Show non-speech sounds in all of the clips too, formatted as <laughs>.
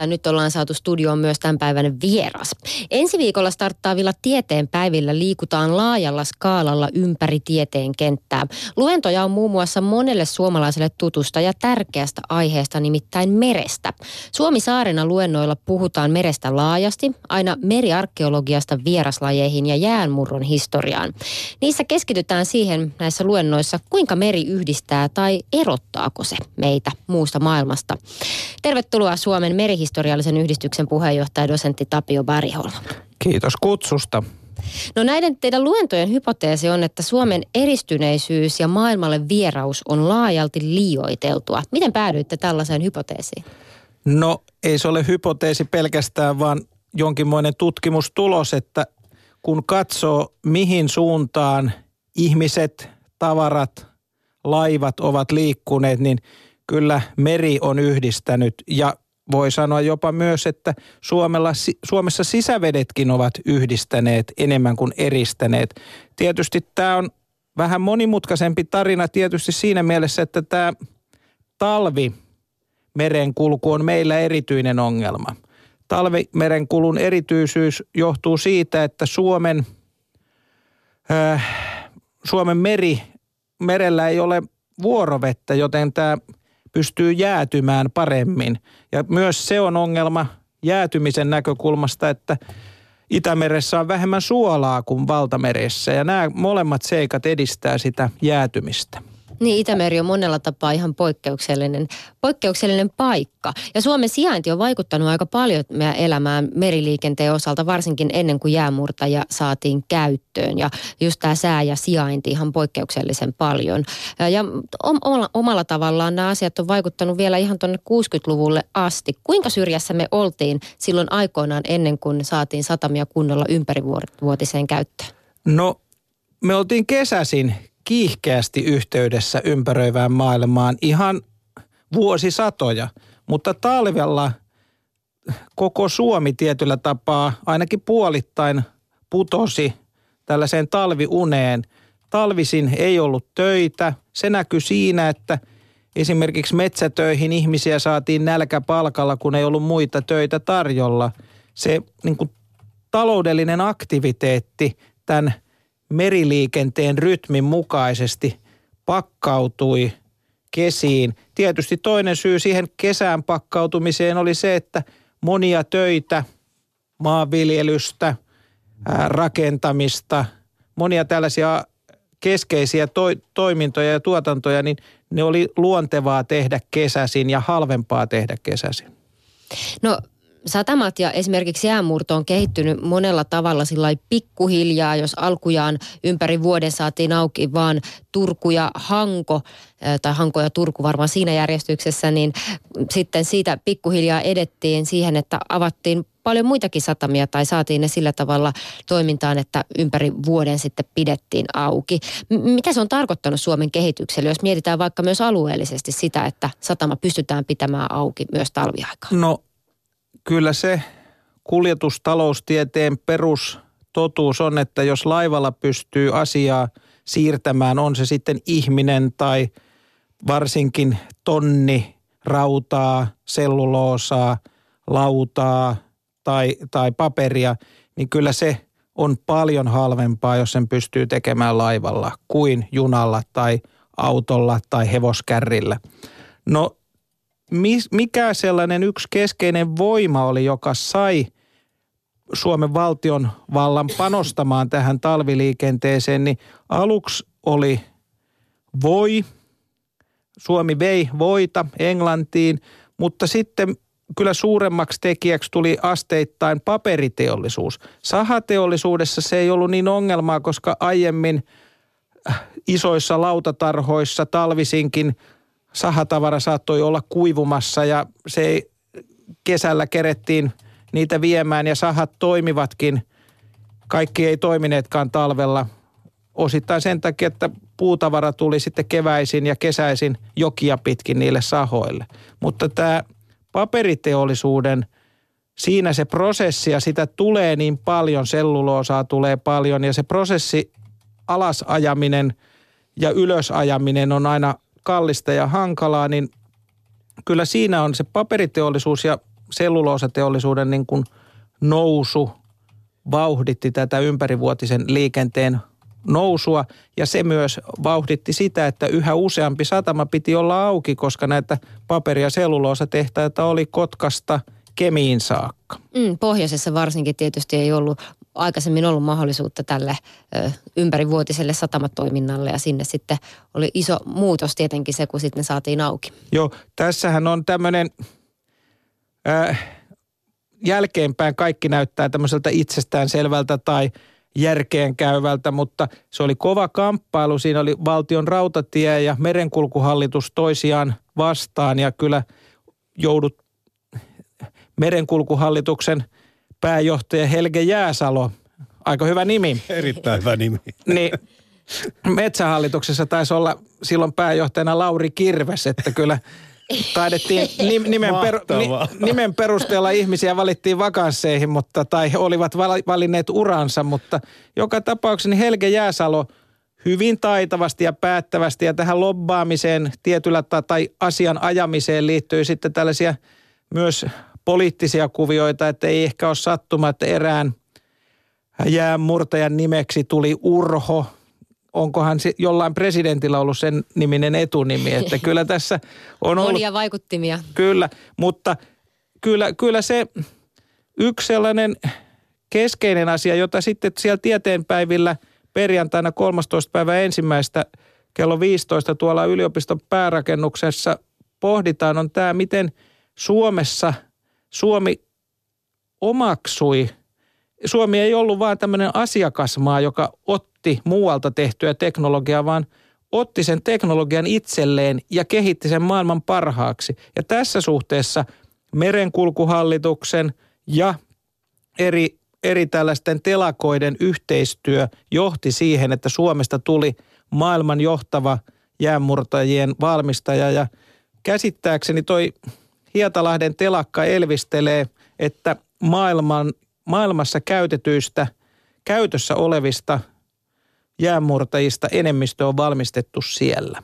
Ja nyt ollaan saatu studioon myös tämän päivän vieras. Ensi viikolla starttaavilla tieteen päivillä liikutaan laajalla skaalalla ympäri tieteen kenttää. Luentoja on muun muassa monelle suomalaiselle tutusta ja tärkeästä aiheesta, nimittäin merestä. Suomi-saarena luennoilla puhutaan merestä laajasti, aina meriarkeologiasta vieraslajeihin ja jäänmurron historiaan. Niissä keskitytään siihen näissä luennoissa, kuinka meri yhdistää tai erottaako se meitä muusta maailmasta. Tervetuloa Suomen merihistoriaan historiallisen yhdistyksen puheenjohtaja dosentti Tapio Bariholma. Kiitos kutsusta. No näiden teidän luentojen hypoteesi on, että Suomen eristyneisyys ja maailmalle vieraus on laajalti liioiteltua. Miten päädyitte tällaiseen hypoteesiin? No ei se ole hypoteesi pelkästään, vaan jonkinmoinen tutkimustulos, että kun katsoo mihin suuntaan ihmiset, tavarat, laivat ovat liikkuneet, niin kyllä meri on yhdistänyt ja voi sanoa jopa myös, että Suomella, Suomessa sisävedetkin ovat yhdistäneet enemmän kuin eristäneet. Tietysti tämä on vähän monimutkaisempi tarina tietysti siinä mielessä, että tämä talvi merenkulku on meillä erityinen ongelma. Talvimerenkulun erityisyys johtuu siitä, että Suomen, äh, Suomen meri, merellä ei ole vuorovettä, joten tämä pystyy jäätymään paremmin. Ja myös se on ongelma jäätymisen näkökulmasta, että Itämeressä on vähemmän suolaa kuin valtameressä ja nämä molemmat seikat edistää sitä jäätymistä. Niin, Itämeri on monella tapaa ihan poikkeuksellinen, poikkeuksellinen paikka. Ja Suomen sijainti on vaikuttanut aika paljon meidän elämään meriliikenteen osalta, varsinkin ennen kuin jäämurtaja saatiin käyttöön. Ja just tämä sää ja sijainti ihan poikkeuksellisen paljon. Ja omalla, omalla tavallaan nämä asiat on vaikuttanut vielä ihan tuonne 60-luvulle asti. Kuinka syrjässä me oltiin silloin aikoinaan ennen kuin saatiin satamia kunnolla ympärivuotiseen käyttöön? No me oltiin kesäsin kiihkeästi yhteydessä ympäröivään maailmaan ihan vuosisatoja, mutta talvella koko Suomi tietyllä tapaa ainakin puolittain putosi tällaiseen talviuneen. Talvisin ei ollut töitä. Se näkyi siinä, että esimerkiksi metsätöihin ihmisiä saatiin nälkäpalkalla, kun ei ollut muita töitä tarjolla. Se niin kuin, taloudellinen aktiviteetti tämän – meriliikenteen rytmin mukaisesti pakkautui kesiin. Tietysti toinen syy siihen kesään pakkautumiseen oli se, että monia töitä, maanviljelystä, rakentamista, monia tällaisia keskeisiä to- toimintoja ja tuotantoja, niin ne oli luontevaa tehdä kesäsin ja halvempaa tehdä kesäsin. No satamat ja esimerkiksi jäämurto on kehittynyt monella tavalla sillä pikkuhiljaa, jos alkujaan ympäri vuoden saatiin auki vaan Turku ja Hanko, tai Hanko ja Turku varmaan siinä järjestyksessä, niin sitten siitä pikkuhiljaa edettiin siihen, että avattiin paljon muitakin satamia tai saatiin ne sillä tavalla toimintaan, että ympäri vuoden sitten pidettiin auki. Mitä se on tarkoittanut Suomen kehitykselle, jos mietitään vaikka myös alueellisesti sitä, että satama pystytään pitämään auki myös talviaikaan? No kyllä se kuljetustaloustieteen perustotuus on, että jos laivalla pystyy asiaa siirtämään, on se sitten ihminen tai varsinkin tonni rautaa, selluloosaa, lautaa tai, tai paperia, niin kyllä se on paljon halvempaa, jos sen pystyy tekemään laivalla kuin junalla tai autolla tai hevoskärrillä. No mikä sellainen yksi keskeinen voima oli, joka sai Suomen valtion vallan panostamaan tähän talviliikenteeseen, niin aluksi oli voi. Suomi vei voita Englantiin, mutta sitten kyllä suuremmaksi tekijäksi tuli asteittain paperiteollisuus. Sahateollisuudessa se ei ollut niin ongelmaa, koska aiemmin äh, isoissa lautatarhoissa talvisinkin – sahatavara saattoi olla kuivumassa ja se ei, kesällä kerettiin niitä viemään ja sahat toimivatkin. Kaikki ei toimineetkaan talvella osittain sen takia, että puutavara tuli sitten keväisin ja kesäisin jokia pitkin niille sahoille. Mutta tämä paperiteollisuuden, siinä se prosessi ja sitä tulee niin paljon, selluloosaa tulee paljon ja se prosessi alasajaminen ja ylösajaminen on aina kallista ja hankalaa, niin kyllä siinä on se paperiteollisuus ja selluloosateollisuuden niin kuin nousu vauhditti tätä ympärivuotisen liikenteen nousua ja se myös vauhditti sitä, että yhä useampi satama piti olla auki, koska näitä paperi- ja selluloosatehtaita oli Kotkasta Kemiin saakka. Mm, pohjoisessa varsinkin tietysti ei ollut aikaisemmin ollut mahdollisuutta tälle ö, ympärivuotiselle satamatoiminnalle ja sinne sitten oli iso muutos tietenkin se, kun sitten ne saatiin auki. Joo, tässähän on tämmöinen, äh, jälkeenpäin kaikki näyttää tämmöiseltä itsestään selvältä tai järkeen käyvältä, mutta se oli kova kamppailu. Siinä oli valtion rautatie ja merenkulkuhallitus toisiaan vastaan ja kyllä joudut merenkulkuhallituksen pääjohtaja Helge Jääsalo, aika hyvä nimi. Erittäin hyvä nimi. Niin metsähallituksessa taisi olla silloin pääjohtajana Lauri Kirves, että kyllä taidettiin nimen, per, nimen perusteella ihmisiä valittiin vakansseihin, mutta, tai olivat valinneet uransa, mutta joka tapauksessa niin Helge Jääsalo hyvin taitavasti ja päättävästi ja tähän lobbaamiseen tietyllä tai asian ajamiseen liittyy sitten tällaisia myös poliittisia kuvioita, että ei ehkä ole sattuma, että erään jäänmurtajan nimeksi tuli Urho. Onkohan se jollain presidentillä ollut sen niminen etunimi, että <laughs> kyllä tässä on ollut... Monia vaikuttimia. Kyllä, mutta kyllä, kyllä se yksi sellainen keskeinen asia, jota sitten siellä tieteenpäivillä perjantaina 13. päivä ensimmäistä kello 15 tuolla yliopiston päärakennuksessa pohditaan, on tämä, miten Suomessa – Suomi omaksui, Suomi ei ollut vain tämmöinen asiakasmaa, joka otti muualta tehtyä teknologiaa, vaan otti sen teknologian itselleen ja kehitti sen maailman parhaaksi. Ja tässä suhteessa merenkulkuhallituksen ja eri, eri tällaisten telakoiden yhteistyö johti siihen, että Suomesta tuli maailman johtava jäänmurtajien valmistaja ja käsittääkseni toi Hietalahden telakka elvistelee, että maailman, maailmassa käytetyistä, käytössä olevista jäänmurtajista enemmistö on valmistettu siellä.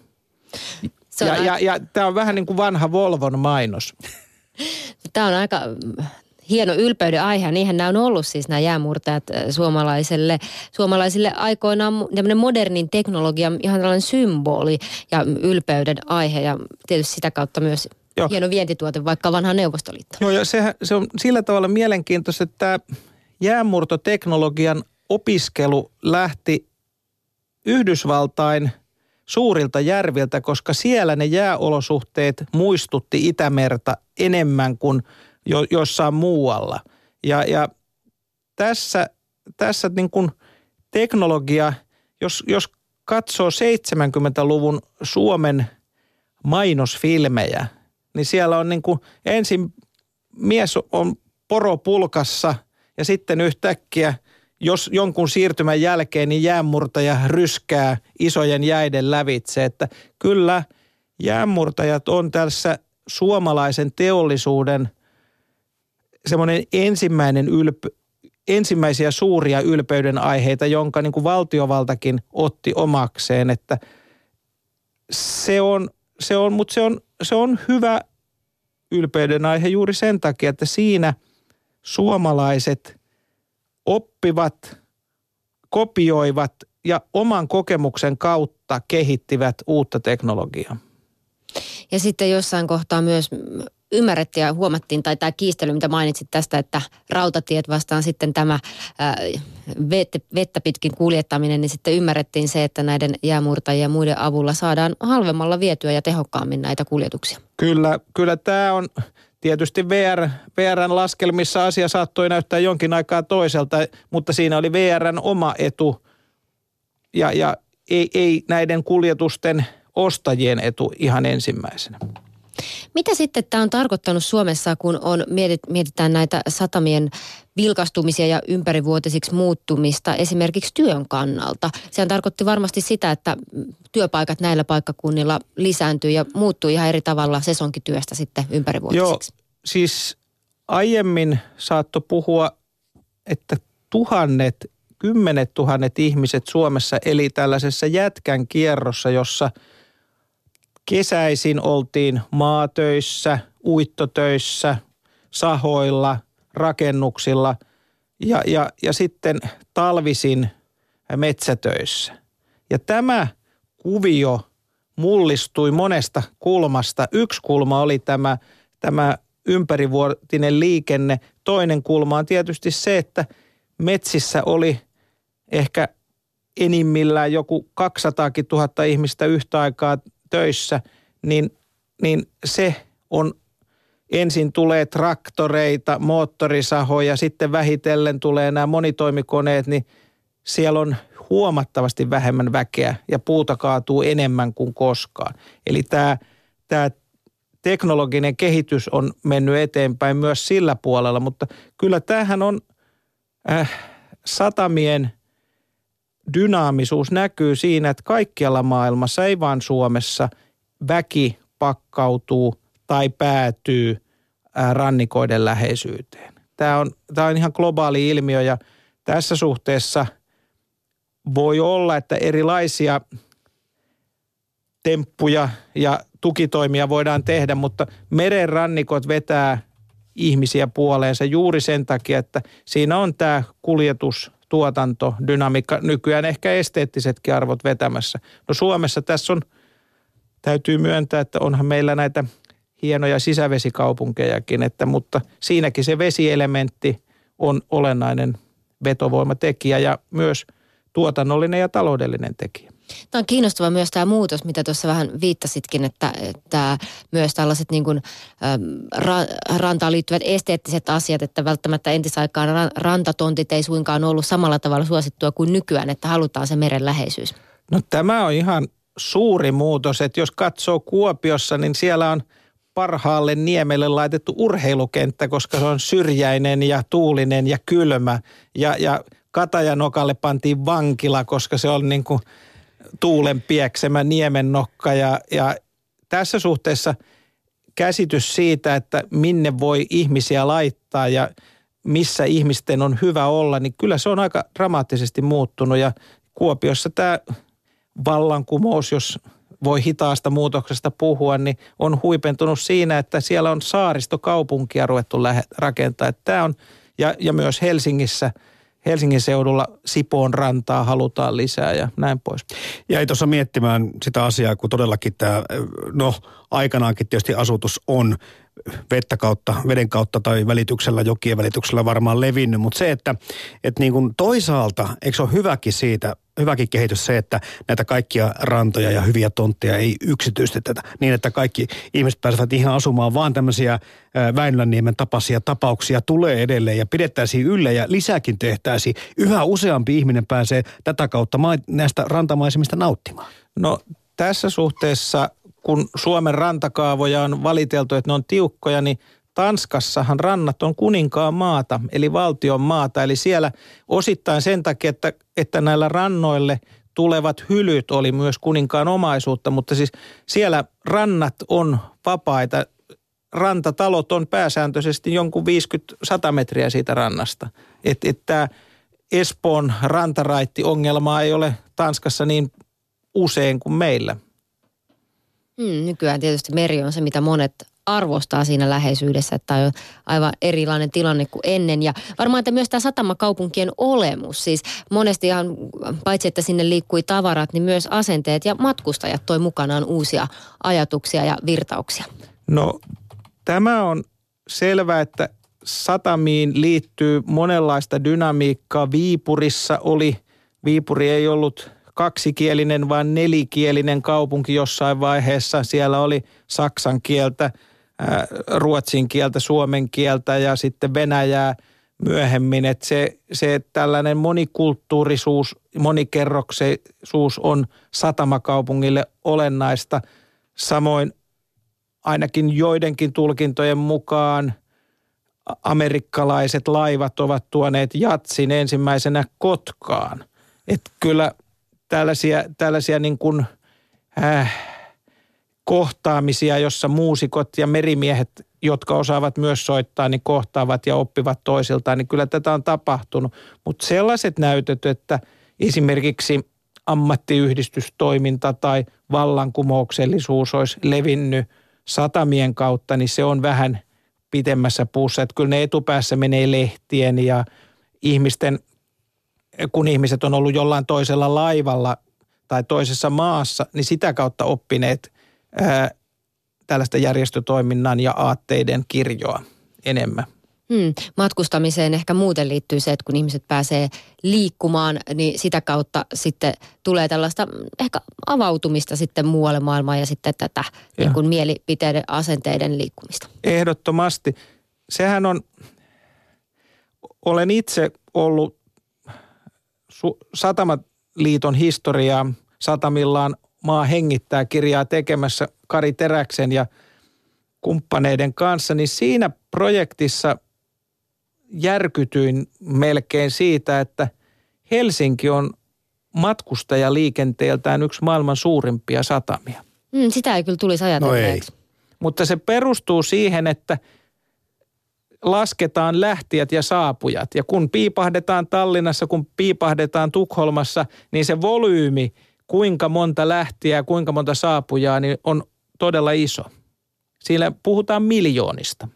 Se ja, ja, ja tämä on vähän niin kuin vanha Volvon mainos. Tämä on aika hieno ylpeyden aihe. Niinhän nämä on ollut siis nämä jäämurtajat äh, suomalaiselle, suomalaisille aikoinaan tämmöinen modernin teknologian ihan tällainen symboli ja ylpeyden aihe ja tietysti sitä kautta myös Joo. hieno vientituote vaikka vanha Neuvostoliitto. Joo, ja se, se on sillä tavalla mielenkiintoista, että tämä jäämurtoteknologian opiskelu lähti Yhdysvaltain suurilta järviltä, koska siellä ne jääolosuhteet muistutti Itämerta enemmän kuin jo, jossain muualla. Ja, ja tässä, tässä niin kuin teknologia, jos, jos katsoo 70-luvun Suomen mainosfilmejä – niin siellä on niin kuin ensin mies on poropulkassa ja sitten yhtäkkiä, jos jonkun siirtymän jälkeen, niin jäänmurtaja ryskää isojen jäiden lävitse. Että kyllä jäänmurtajat on tässä suomalaisen teollisuuden semmoinen ensimmäinen ylp, ensimmäisiä suuria ylpeyden aiheita, jonka niin kuin valtiovaltakin otti omakseen, että se on, se on, mutta se on se on hyvä ylpeyden aihe juuri sen takia, että siinä suomalaiset oppivat, kopioivat ja oman kokemuksen kautta kehittivät uutta teknologiaa. Ja sitten jossain kohtaa myös ymmärrettiin ja huomattiin, tai tämä kiistely, mitä mainitsit tästä, että rautatiet vastaan sitten tämä ää, vettä, vettä pitkin kuljettaminen, niin sitten ymmärrettiin se, että näiden jäämurtajien ja muiden avulla saadaan halvemmalla vietyä ja tehokkaammin näitä kuljetuksia. Kyllä, kyllä tämä on tietysti VR, VRn laskelmissa asia saattoi näyttää jonkin aikaa toiselta, mutta siinä oli VRn oma etu ja, ja ei, ei näiden kuljetusten ostajien etu ihan ensimmäisenä. Mitä sitten tämä on tarkoittanut Suomessa, kun on, mietitään näitä satamien vilkastumisia ja ympärivuotisiksi muuttumista esimerkiksi työn kannalta? Sehän tarkoitti varmasti sitä, että työpaikat näillä paikkakunnilla lisääntyy ja muuttuu ihan eri tavalla sesonkityöstä sitten ympärivuotisiksi. Joo, siis aiemmin saatto puhua, että tuhannet, kymmenet tuhannet ihmiset Suomessa eli tällaisessa jätkän kierrossa, jossa – kesäisin oltiin maatöissä, uittotöissä, sahoilla, rakennuksilla ja, ja, ja sitten talvisin metsätöissä. Ja tämä kuvio mullistui monesta kulmasta. Yksi kulma oli tämä, tämä ympärivuotinen liikenne. Toinen kulma on tietysti se, että metsissä oli ehkä enimmillään joku 200 000 ihmistä yhtä aikaa töissä, niin, niin se on ensin tulee traktoreita, moottorisahoja, sitten vähitellen tulee nämä monitoimikoneet, niin siellä on huomattavasti vähemmän väkeä ja puuta kaatuu enemmän kuin koskaan. Eli tämä, tämä teknologinen kehitys on mennyt eteenpäin myös sillä puolella, mutta kyllä tämähän on äh, satamien dynaamisuus näkyy siinä, että kaikkialla maailmassa, ei vain Suomessa, väki pakkautuu tai päätyy rannikoiden läheisyyteen. Tämä on, tämä on ihan globaali ilmiö ja tässä suhteessa – voi olla, että erilaisia temppuja ja tukitoimia voidaan tehdä, mutta merenrannikot vetää ihmisiä puoleensa juuri sen takia, että siinä on tämä kuljetus, tuotanto, dynamiikka, nykyään ehkä esteettisetkin arvot vetämässä. No Suomessa tässä on, täytyy myöntää, että onhan meillä näitä hienoja sisävesikaupunkejakin, että, mutta siinäkin se vesielementti on olennainen vetovoimatekijä ja myös – tuotannollinen ja taloudellinen tekijä. Tämä on kiinnostava myös tämä muutos, mitä tuossa vähän viittasitkin, että, että myös tällaiset niin kuin, ra, rantaan liittyvät esteettiset asiat, että välttämättä entisaikaan rantatontit ei suinkaan ollut samalla tavalla suosittua kuin nykyään, että halutaan se meren läheisyys. No tämä on ihan suuri muutos, että jos katsoo Kuopiossa, niin siellä on parhaalle niemelle laitettu urheilukenttä, koska se on syrjäinen ja tuulinen ja kylmä. Ja, ja Katajanokalle pantiin vankila, koska se on niin kuin tuulen pieksemä niemennokka ja, ja tässä suhteessa käsitys siitä, että minne voi ihmisiä laittaa ja missä ihmisten on hyvä olla, niin kyllä se on aika dramaattisesti muuttunut ja Kuopiossa tämä vallankumous, jos voi hitaasta muutoksesta puhua, niin on huipentunut siinä, että siellä on saaristokaupunkia ruvettu rakentaa. Tämä on, ja, ja myös Helsingissä – Helsingin seudulla Sipoon rantaa halutaan lisää ja näin pois. ei tuossa miettimään sitä asiaa, kun todellakin tämä, no aikanaankin tietysti asutus on vettä kautta, veden kautta tai välityksellä, jokien välityksellä varmaan levinnyt, mutta se, että, että niin kuin toisaalta, eikö se ole hyväkin siitä, hyväkin kehitys se, että näitä kaikkia rantoja ja hyviä tontteja ei yksityistetä niin, että kaikki ihmiset pääsevät ihan asumaan, vaan tämmöisiä Väinöläniemen tapaisia tapauksia tulee edelleen ja pidettäisiin yllä ja lisääkin tehtäisiin. Yhä useampi ihminen pääsee tätä kautta näistä rantamaisemista nauttimaan. No tässä suhteessa kun Suomen rantakaavoja on valiteltu, että ne on tiukkoja, niin Tanskassahan rannat on kuninkaan maata, eli valtion maata. Eli siellä osittain sen takia, että, että näillä rannoille tulevat hylyt oli myös kuninkaan omaisuutta, mutta siis siellä rannat on vapaita. Rantatalot on pääsääntöisesti jonkun 50-100 metriä siitä rannasta. Että et tämä Espoon rantaraitti-ongelma ei ole Tanskassa niin usein kuin meillä. Mm, nykyään tietysti meri on se, mitä monet arvostaa siinä läheisyydessä, että on aivan erilainen tilanne kuin ennen. Ja varmaan, että myös tämä satamakaupunkien olemus, siis monestihan paitsi, että sinne liikkui tavarat, niin myös asenteet ja matkustajat toi mukanaan uusia ajatuksia ja virtauksia. No tämä on selvää, että satamiin liittyy monenlaista dynamiikkaa. Viipurissa oli, Viipuri ei ollut kaksikielinen, vaan nelikielinen kaupunki jossain vaiheessa. Siellä oli saksan kieltä, ruotsin kieltä, suomen kieltä ja sitten venäjää myöhemmin. Että se, se tällainen monikulttuurisuus, monikerrokseisuus on satamakaupungille olennaista. Samoin ainakin joidenkin tulkintojen mukaan amerikkalaiset laivat ovat tuoneet jatsin ensimmäisenä Kotkaan. Että kyllä tällaisia, tällaisia niin kuin, äh, kohtaamisia, jossa muusikot ja merimiehet, jotka osaavat myös soittaa, niin kohtaavat ja oppivat toisiltaan, niin kyllä tätä on tapahtunut. Mutta sellaiset näytöt, että esimerkiksi ammattiyhdistystoiminta tai vallankumouksellisuus olisi levinnyt satamien kautta, niin se on vähän pitemmässä puussa. Että kyllä ne etupäässä menee lehtien ja ihmisten, kun ihmiset on ollut jollain toisella laivalla tai toisessa maassa, niin sitä kautta oppineet ää, tällaista järjestötoiminnan ja aatteiden kirjoa enemmän. Hmm. Matkustamiseen ehkä muuten liittyy se, että kun ihmiset pääsee liikkumaan, niin sitä kautta sitten tulee tällaista ehkä avautumista sitten muualle maailmaan ja sitten tätä ja. niin kuin mielipiteiden, asenteiden liikkumista. Ehdottomasti. Sehän on, olen itse ollut su- Satamaliiton historiaa satamillaan maa hengittää kirjaa tekemässä Kari Teräksen ja kumppaneiden kanssa, niin siinä projektissa järkytyin melkein siitä, että Helsinki on matkustajaliikenteeltään yksi maailman suurimpia satamia. Mm, sitä ei kyllä tulisi ajatelleeksi. No Mutta se perustuu siihen, että lasketaan lähtijät ja saapujat. Ja kun piipahdetaan Tallinnassa, kun piipahdetaan Tukholmassa, niin se volyymi, kuinka monta lähtiä ja kuinka monta saapujaa, niin on todella iso. Siinä puhutaan miljoonista.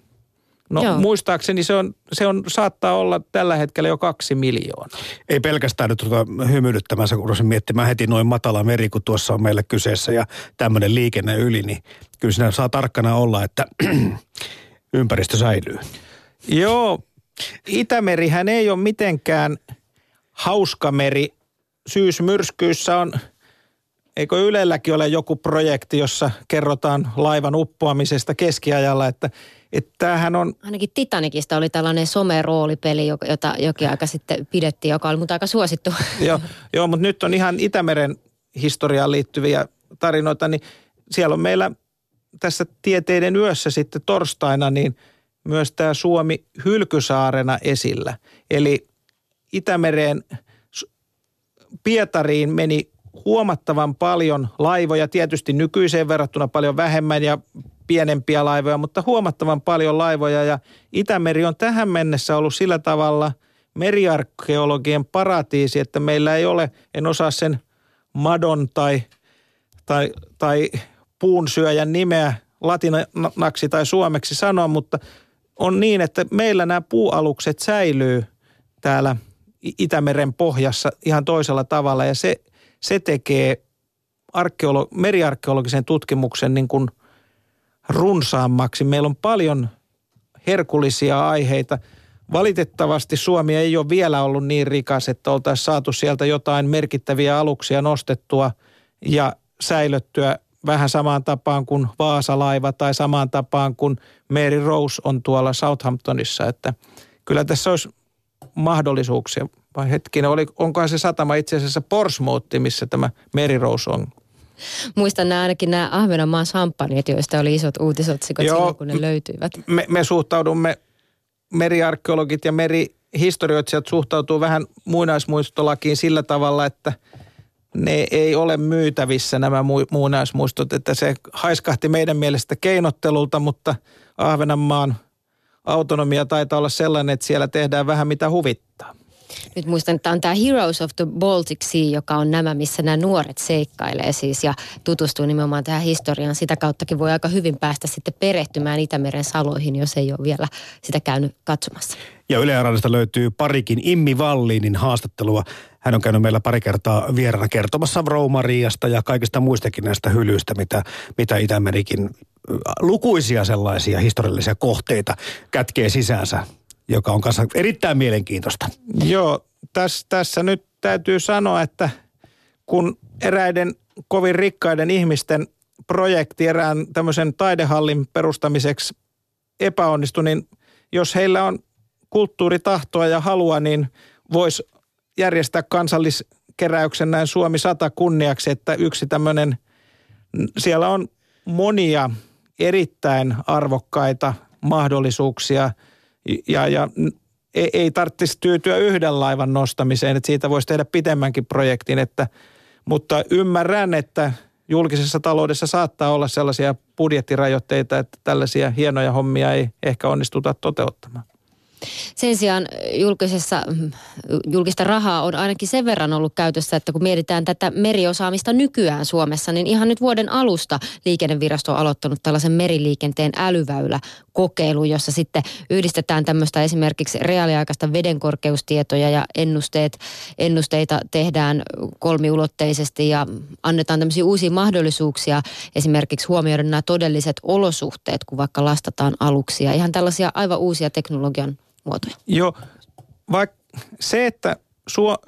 No Joo. muistaakseni se, on, se on, saattaa olla tällä hetkellä jo kaksi miljoonaa. Ei pelkästään nyt tuota hymyilyttämänsä, kun olisin miettimään heti noin matala meri, kun tuossa on meillä kyseessä ja tämmöinen liikenne yli, niin kyllä siinä saa tarkkana olla, että <clears throat> ympäristö säilyy. Joo, Itämerihän ei ole mitenkään hauska meri. Syysmyrskyissä on, eikö Ylelläkin ole joku projekti, jossa kerrotaan laivan uppoamisesta keskiajalla, että – että tämähän on... Ainakin Titanicista oli tällainen someroolipeli, jota jokin aika sitten pidettiin, joka oli mutta aika suosittu. joo, joo, mutta nyt on ihan Itämeren historiaan liittyviä tarinoita, niin siellä on meillä tässä Tieteiden yössä sitten torstaina niin myös tämä Suomi hylkysaarena esillä. Eli Itämereen Pietariin meni huomattavan paljon laivoja, tietysti nykyiseen verrattuna paljon vähemmän ja pienempiä laivoja, mutta huomattavan paljon laivoja ja Itämeri on tähän mennessä ollut sillä tavalla meriarkeologien paratiisi, että meillä ei ole, en osaa sen madon tai, tai, tai puun syöjän nimeä latinaksi tai suomeksi sanoa, mutta on niin, että meillä nämä puualukset säilyy täällä Itämeren pohjassa ihan toisella tavalla ja se, se tekee arkeolo- meriarkeologisen tutkimuksen niin kuin runsaammaksi. Meillä on paljon herkullisia aiheita. Valitettavasti Suomi ei ole vielä ollut niin rikas, että oltaisiin saatu sieltä jotain merkittäviä aluksia nostettua ja säilöttyä vähän samaan tapaan kuin Vaasalaiva tai samaan tapaan kuin Mary Rose on tuolla Southamptonissa. Että kyllä tässä olisi mahdollisuuksia. Vai hetkinen, oli, onkohan se satama itse asiassa Portsmouth, missä tämä Mary Rose on Muistan nämä ainakin nämä Ahvenanmaan samppanjat, joista oli isot uutisotsikot Joo, silloin, kun ne löytyivät. Me, me suhtaudumme, meriarkeologit ja merihistorioitsijat suhtautuu vähän muinaismuistolakiin sillä tavalla, että ne ei ole myytävissä nämä muinaismuistot, että se haiskahti meidän mielestä keinottelulta, mutta Ahvenanmaan autonomia taitaa olla sellainen, että siellä tehdään vähän mitä huvittaa. Nyt muistan, että on tämä Heroes of the Baltic Sea, joka on nämä, missä nämä nuoret seikkailee siis ja tutustuu nimenomaan tähän historiaan. Sitä kauttakin voi aika hyvin päästä sitten perehtymään Itämeren saloihin, jos ei ole vielä sitä käynyt katsomassa. Ja Yle löytyy parikin Immi Valliinin haastattelua. Hän on käynyt meillä pari kertaa vieraana kertomassa Roumariasta ja kaikista muistakin näistä hylyistä, mitä, mitä Itämerikin lukuisia sellaisia historiallisia kohteita kätkee sisäänsä joka on kanssa erittäin mielenkiintoista. Joo, tässä, tässä nyt täytyy sanoa, että kun eräiden kovin rikkaiden ihmisten projekti erään tämmöisen taidehallin perustamiseksi epäonnistui, niin jos heillä on kulttuuritahtoa ja halua, niin voisi järjestää kansalliskeräyksen näin Suomi 100 kunniaksi, että yksi tämmöinen, siellä on monia erittäin arvokkaita mahdollisuuksia – ja, ja ei, ei tarvitsisi tyytyä yhden laivan nostamiseen, että siitä voisi tehdä pitemmänkin projektin, että, mutta ymmärrän, että julkisessa taloudessa saattaa olla sellaisia budjettirajoitteita, että tällaisia hienoja hommia ei ehkä onnistuta toteuttamaan. Sen sijaan julkisessa, julkista rahaa on ainakin sen verran ollut käytössä, että kun mietitään tätä meriosaamista nykyään Suomessa, niin ihan nyt vuoden alusta liikennevirasto on aloittanut tällaisen meriliikenteen älyväylä kokeilu, jossa sitten yhdistetään tämmöistä esimerkiksi reaaliaikaista vedenkorkeustietoja ja ennusteet, ennusteita tehdään kolmiulotteisesti ja annetaan tämmöisiä uusia mahdollisuuksia esimerkiksi huomioida nämä todelliset olosuhteet, kun vaikka lastataan aluksia. Ihan tällaisia aivan uusia teknologian muotoja. Joo, vaikka se, että Suo,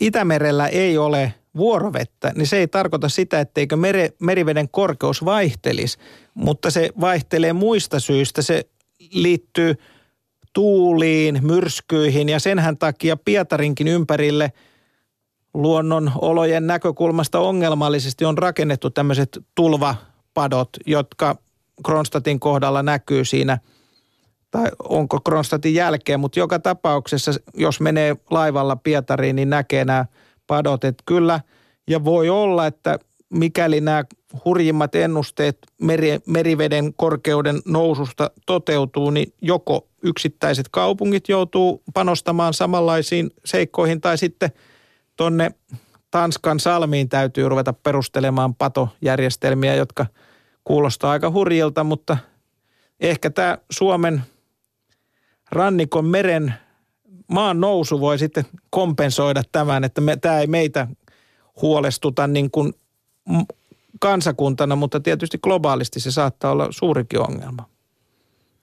Itämerellä ei ole vuorovettä, niin se ei tarkoita sitä, etteikö mere, meriveden korkeus vaihtelisi, mutta se vaihtelee muista syistä. Se liittyy tuuliin, myrskyihin ja senhän takia Pietarinkin ympärille luonnon olojen näkökulmasta ongelmallisesti on rakennettu tämmöiset tulvapadot, jotka Kronstadtin kohdalla näkyy siinä – tai onko Kronstadtin jälkeen, mutta joka tapauksessa, jos menee laivalla Pietariin, niin näkee nämä padot. Että kyllä, ja voi olla, että mikäli nämä hurjimmat ennusteet meri, meriveden korkeuden noususta toteutuu, niin joko yksittäiset kaupungit joutuu panostamaan samanlaisiin seikkoihin tai sitten tonne Tanskan salmiin täytyy ruveta perustelemaan patojärjestelmiä, jotka kuulostaa aika hurjilta, mutta ehkä tämä Suomen rannikon meren maan nousu voi sitten kompensoida tämän, että me, tämä ei meitä huolestuta niin kuin kansakuntana, mutta tietysti globaalisti se saattaa olla suurikin ongelma.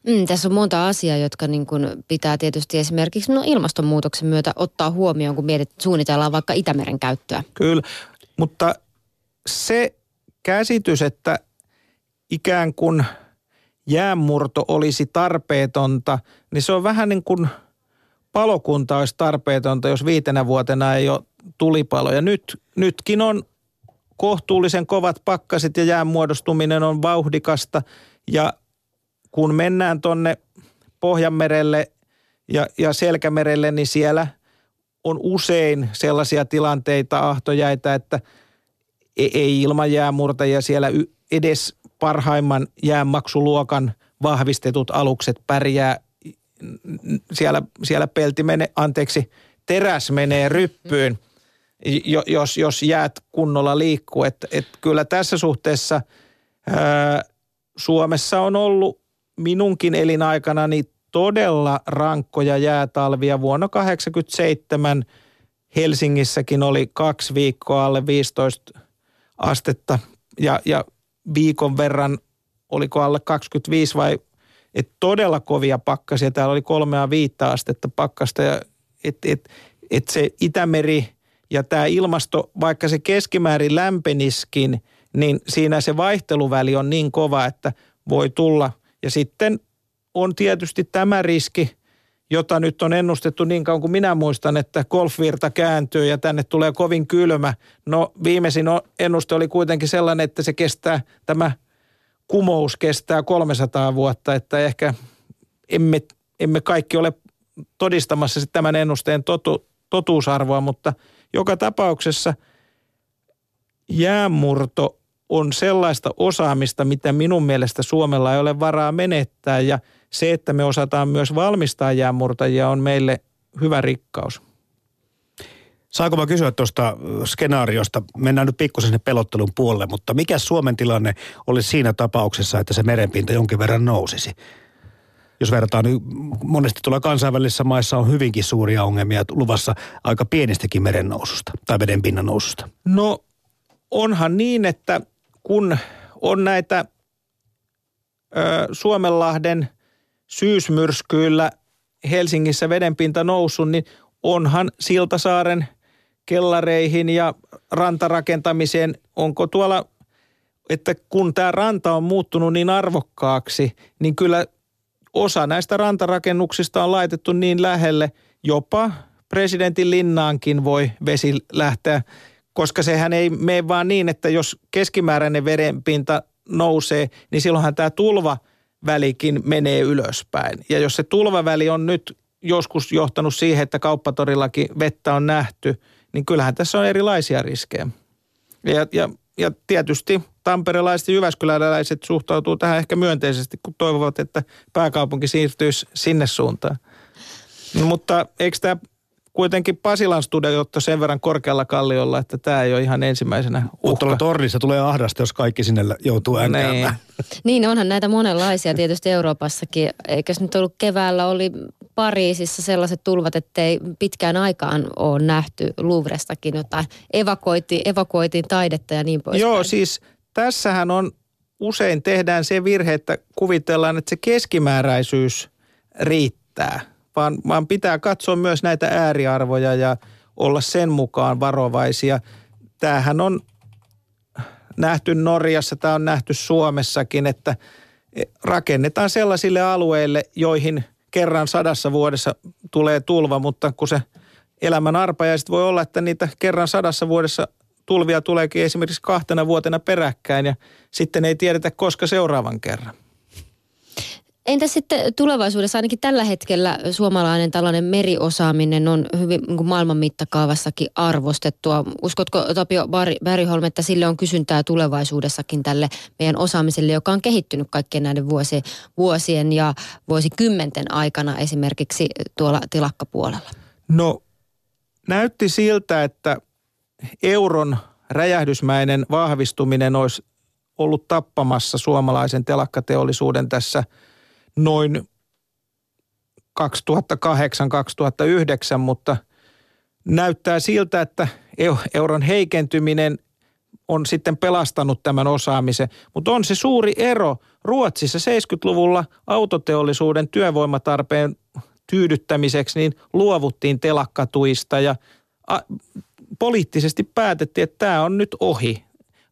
Mm, tässä on monta asiaa, jotka niin kuin pitää tietysti esimerkiksi no ilmastonmuutoksen myötä ottaa huomioon, kun mietit, suunnitellaan vaikka Itämeren käyttöä. Kyllä, mutta se käsitys, että ikään kuin – jäänmurto olisi tarpeetonta, niin se on vähän niin kuin palokunta olisi tarpeetonta, jos viitenä vuotena ei ole tulipaloja. Nyt, nytkin on kohtuullisen kovat pakkaset ja jään muodostuminen on vauhdikasta ja kun mennään tonne Pohjanmerelle ja, ja Selkämerelle, niin siellä on usein sellaisia tilanteita, ahtojäitä, että e, ei ilman jäämurtajia siellä edes parhaimman jäänmaksuluokan vahvistetut alukset pärjää. Siellä, siellä pelti menee, anteeksi, teräs menee ryppyyn, jos, jos jäät kunnolla liikkuu. Et, et kyllä tässä suhteessa ää, Suomessa on ollut minunkin elinaikanani todella rankkoja jäätalvia. Vuonna 1987 Helsingissäkin oli kaksi viikkoa alle 15 astetta ja, ja viikon verran, oliko alle 25 vai et todella kovia pakkasia. Täällä oli kolmea viittä astetta pakkasta ja et, et, et se Itämeri ja tämä ilmasto, vaikka se keskimäärin lämpeniskin, niin siinä se vaihteluväli on niin kova, että voi tulla. Ja sitten on tietysti tämä riski, jota nyt on ennustettu niin kauan kuin minä muistan, että golfvirta kääntyy ja tänne tulee kovin kylmä. No viimeisin ennuste oli kuitenkin sellainen, että se kestää, tämä kumous kestää 300 vuotta, että ehkä emme, emme kaikki ole todistamassa tämän ennusteen totu, totuusarvoa, mutta joka tapauksessa jäänmurto on sellaista osaamista, mitä minun mielestä Suomella ei ole varaa menettää ja – se, että me osataan myös valmistaa jäänmurtajia, on meille hyvä rikkaus. Saanko mä kysyä tuosta skenaariosta? Mennään nyt pikkusen sinne pelottelun puolelle, mutta mikä Suomen tilanne olisi siinä tapauksessa, että se merenpinta jonkin verran nousisi? Jos verrataan, niin monesti tuolla kansainvälisissä maissa on hyvinkin suuria ongelmia luvassa aika pienistäkin meren noususta tai vedenpinnan noususta. No onhan niin, että kun on näitä ö, Suomenlahden – syysmyrskyillä Helsingissä vedenpinta noussut, niin onhan Siltasaaren kellareihin ja rantarakentamiseen, onko tuolla, että kun tämä ranta on muuttunut niin arvokkaaksi, niin kyllä osa näistä rantarakennuksista on laitettu niin lähelle, jopa presidentin linnaankin voi vesi lähteä, koska sehän ei mene vaan niin, että jos keskimääräinen vedenpinta nousee, niin silloinhan tämä tulva – välikin menee ylöspäin. Ja jos se tulvaväli on nyt joskus johtanut siihen, että kauppatorillakin vettä on nähty, niin kyllähän tässä on erilaisia riskejä. Ja, ja, ja tietysti tamperelaiset ja jyväskyläläiset suhtautuu tähän ehkä myönteisesti, kun toivovat, että pääkaupunki siirtyisi sinne suuntaan. Mutta eikö tämä kuitenkin Pasilan studiotto sen verran korkealla kalliolla, että tämä ei ole ihan ensimmäisenä uhka. Mutta tornissa tulee ahdasta, jos kaikki sinne joutuu änkäämään. Niin. <laughs> niin, onhan näitä monenlaisia tietysti Euroopassakin. Eikös nyt ollut keväällä, oli Pariisissa sellaiset tulvat, ettei pitkään aikaan ole nähty Louvrestakin jotain. Evakuoitiin, evakuoitiin taidetta ja niin poispäin. Joo, siis tässähän on usein tehdään se virhe, että kuvitellaan, että se keskimääräisyys riittää – vaan, vaan pitää katsoa myös näitä ääriarvoja ja olla sen mukaan varovaisia. Tämähän on nähty Norjassa, tämä on nähty Suomessakin, että rakennetaan sellaisille alueille, joihin kerran sadassa vuodessa tulee tulva, mutta kun se elämän arpajaiset voi olla, että niitä kerran sadassa vuodessa tulvia tuleekin esimerkiksi kahtena vuotena peräkkäin ja sitten ei tiedetä koska seuraavan kerran. Entä sitten tulevaisuudessa, ainakin tällä hetkellä suomalainen tällainen meriosaaminen on hyvin niin maailman mittakaavassakin arvostettua. Uskotko Tapio Bergholm, että sille on kysyntää tulevaisuudessakin tälle meidän osaamiselle, joka on kehittynyt kaikkien näiden vuosien, vuosien ja vuosikymmenten aikana esimerkiksi tuolla tilakkapuolella? No näytti siltä, että euron räjähdysmäinen vahvistuminen olisi ollut tappamassa suomalaisen telakkateollisuuden tässä – noin 2008-2009, mutta näyttää siltä, että euron heikentyminen on sitten pelastanut tämän osaamisen. Mutta on se suuri ero. Ruotsissa 70-luvulla autoteollisuuden työvoimatarpeen tyydyttämiseksi niin luovuttiin telakkatuista ja a, poliittisesti päätettiin, että tämä on nyt ohi.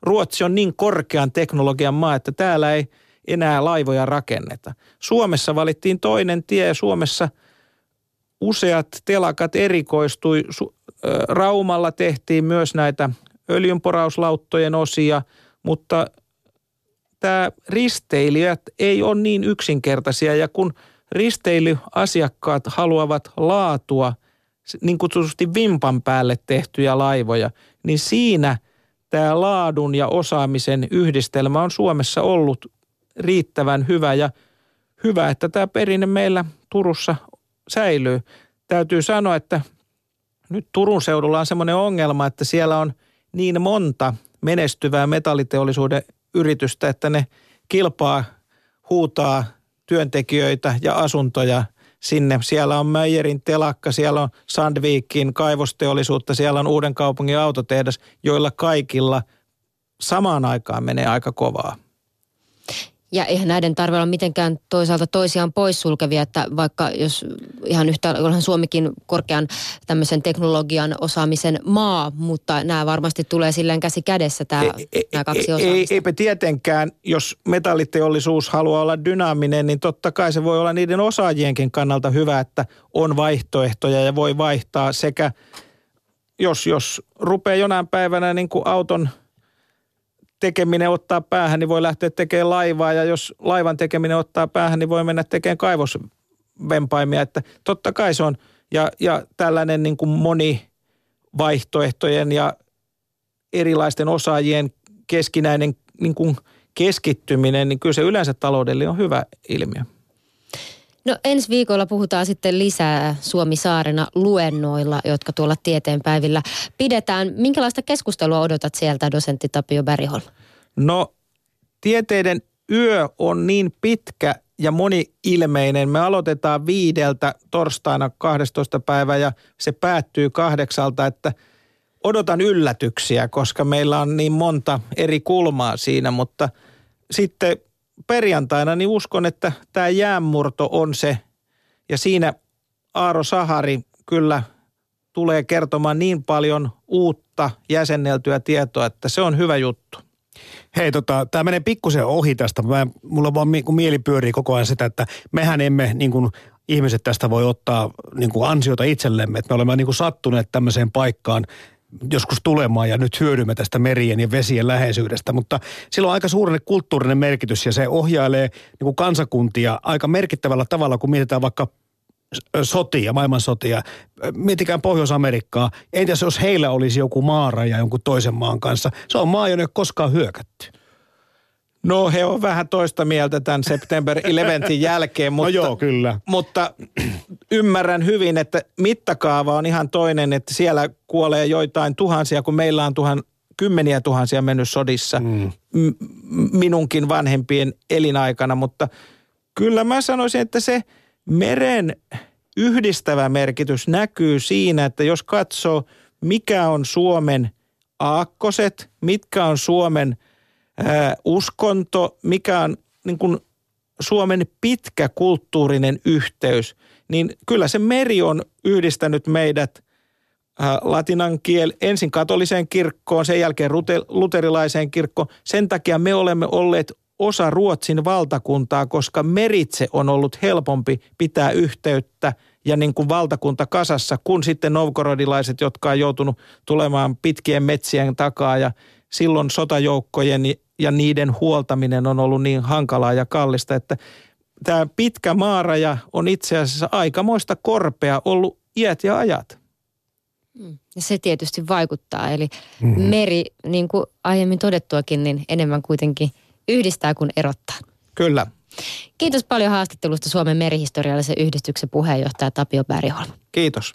Ruotsi on niin korkean teknologian maa, että täällä ei – enää laivoja rakenneta. Suomessa valittiin toinen tie. Suomessa useat telakat erikoistui. Raumalla tehtiin myös näitä öljynporauslauttojen osia, mutta tämä risteilijät ei ole niin yksinkertaisia ja kun risteilyasiakkaat haluavat laatua, niin kutsutusti vimpan päälle tehtyjä laivoja, niin siinä tämä laadun ja osaamisen yhdistelmä on Suomessa ollut riittävän hyvä ja hyvä, että tämä perinne meillä Turussa säilyy. Täytyy sanoa, että nyt Turun seudulla on semmoinen ongelma, että siellä on niin monta menestyvää metalliteollisuuden yritystä, että ne kilpaa, huutaa työntekijöitä ja asuntoja sinne. Siellä on Meijerin telakka, siellä on Sandvikin kaivosteollisuutta, siellä on Uuden kaupungin autotehdas, joilla kaikilla samaan aikaan menee aika kovaa. Ja eihän näiden tarvitse olla mitenkään toisaalta toisiaan poissulkevia, että vaikka jos ihan yhtä, onhan Suomikin korkean tämmöisen teknologian osaamisen maa, mutta nämä varmasti tulee silleen käsi kädessä tämä, ei, nämä kaksi osaamista. Ei, eipä tietenkään, jos metalliteollisuus haluaa olla dynaaminen, niin totta kai se voi olla niiden osaajienkin kannalta hyvä, että on vaihtoehtoja ja voi vaihtaa sekä, jos, jos rupeaa jonain päivänä niin kuin auton – tekeminen ottaa päähän, niin voi lähteä tekemään laivaa ja jos laivan tekeminen ottaa päähän, niin voi mennä tekemään kaivosvempaimia. Että totta kai se on ja, ja tällainen niin kuin moni vaihtoehtojen ja erilaisten osaajien keskinäinen niin kuin keskittyminen, niin kyllä se yleensä taloudelle on hyvä ilmiö. No ensi viikolla puhutaan sitten lisää Suomi-saarena luennoilla, jotka tuolla tieteenpäivillä pidetään. Minkälaista keskustelua odotat sieltä, dosentti Tapio Bergholm? No tieteiden yö on niin pitkä ja moni-ilmeinen. Me aloitetaan viideltä torstaina 12. päivä ja se päättyy kahdeksalta, että odotan yllätyksiä, koska meillä on niin monta eri kulmaa siinä, mutta sitten perjantaina niin uskon, että tämä jäänmurto on se. Ja siinä Aaro Sahari kyllä tulee kertomaan niin paljon uutta jäsenneltyä tietoa, että se on hyvä juttu. Hei, tota, tämä menee pikkusen ohi tästä. Mä, mulla vaan kun mieli pyörii koko ajan sitä, että mehän emme niin kuin, ihmiset tästä voi ottaa niin kuin ansiota itsellemme. Että me olemme niin kuin sattuneet tämmöiseen paikkaan, joskus tulemaan ja nyt hyödymme tästä merien ja vesien läheisyydestä, mutta sillä on aika suurinen kulttuurinen merkitys ja se ohjailee niin kuin kansakuntia aika merkittävällä tavalla, kun mietitään vaikka sotia, maailmansotia. Mietikään Pohjois-Amerikkaa. Entäs jos heillä olisi joku maaraja jonkun toisen maan kanssa? Se on maa, jonne ei koskaan hyökätty. No he on vähän toista mieltä tämän September 11 jälkeen, mutta, no joo, kyllä. mutta ymmärrän hyvin, että mittakaava on ihan toinen, että siellä kuolee joitain tuhansia, kun meillä on tuhan, kymmeniä tuhansia mennyt sodissa mm. minunkin vanhempien elinaikana, mutta kyllä mä sanoisin, että se meren yhdistävä merkitys näkyy siinä, että jos katsoo, mikä on Suomen aakkoset, mitkä on Suomen uskonto, mikä on niin kuin Suomen pitkä kulttuurinen yhteys, niin kyllä se meri on yhdistänyt meidät latinan kiel, ensin katoliseen kirkkoon, sen jälkeen luterilaiseen kirkkoon. Sen takia me olemme olleet osa Ruotsin valtakuntaa, koska meritse on ollut helpompi pitää yhteyttä ja niin kuin valtakunta kasassa, kun sitten novgorodilaiset, jotka on joutunut tulemaan pitkien metsien takaa ja silloin sotajoukkojen ja niiden huoltaminen on ollut niin hankalaa ja kallista, että tämä pitkä maaraja on itse asiassa aikamoista korpea ollut iät ja ajat. Mm. Ja se tietysti vaikuttaa, eli mm-hmm. meri, niin kuin aiemmin todettuakin, niin enemmän kuitenkin yhdistää kuin erottaa. Kyllä. Kiitos paljon haastattelusta Suomen merihistoriallisen yhdistyksen puheenjohtaja Tapio Bergholm. Kiitos.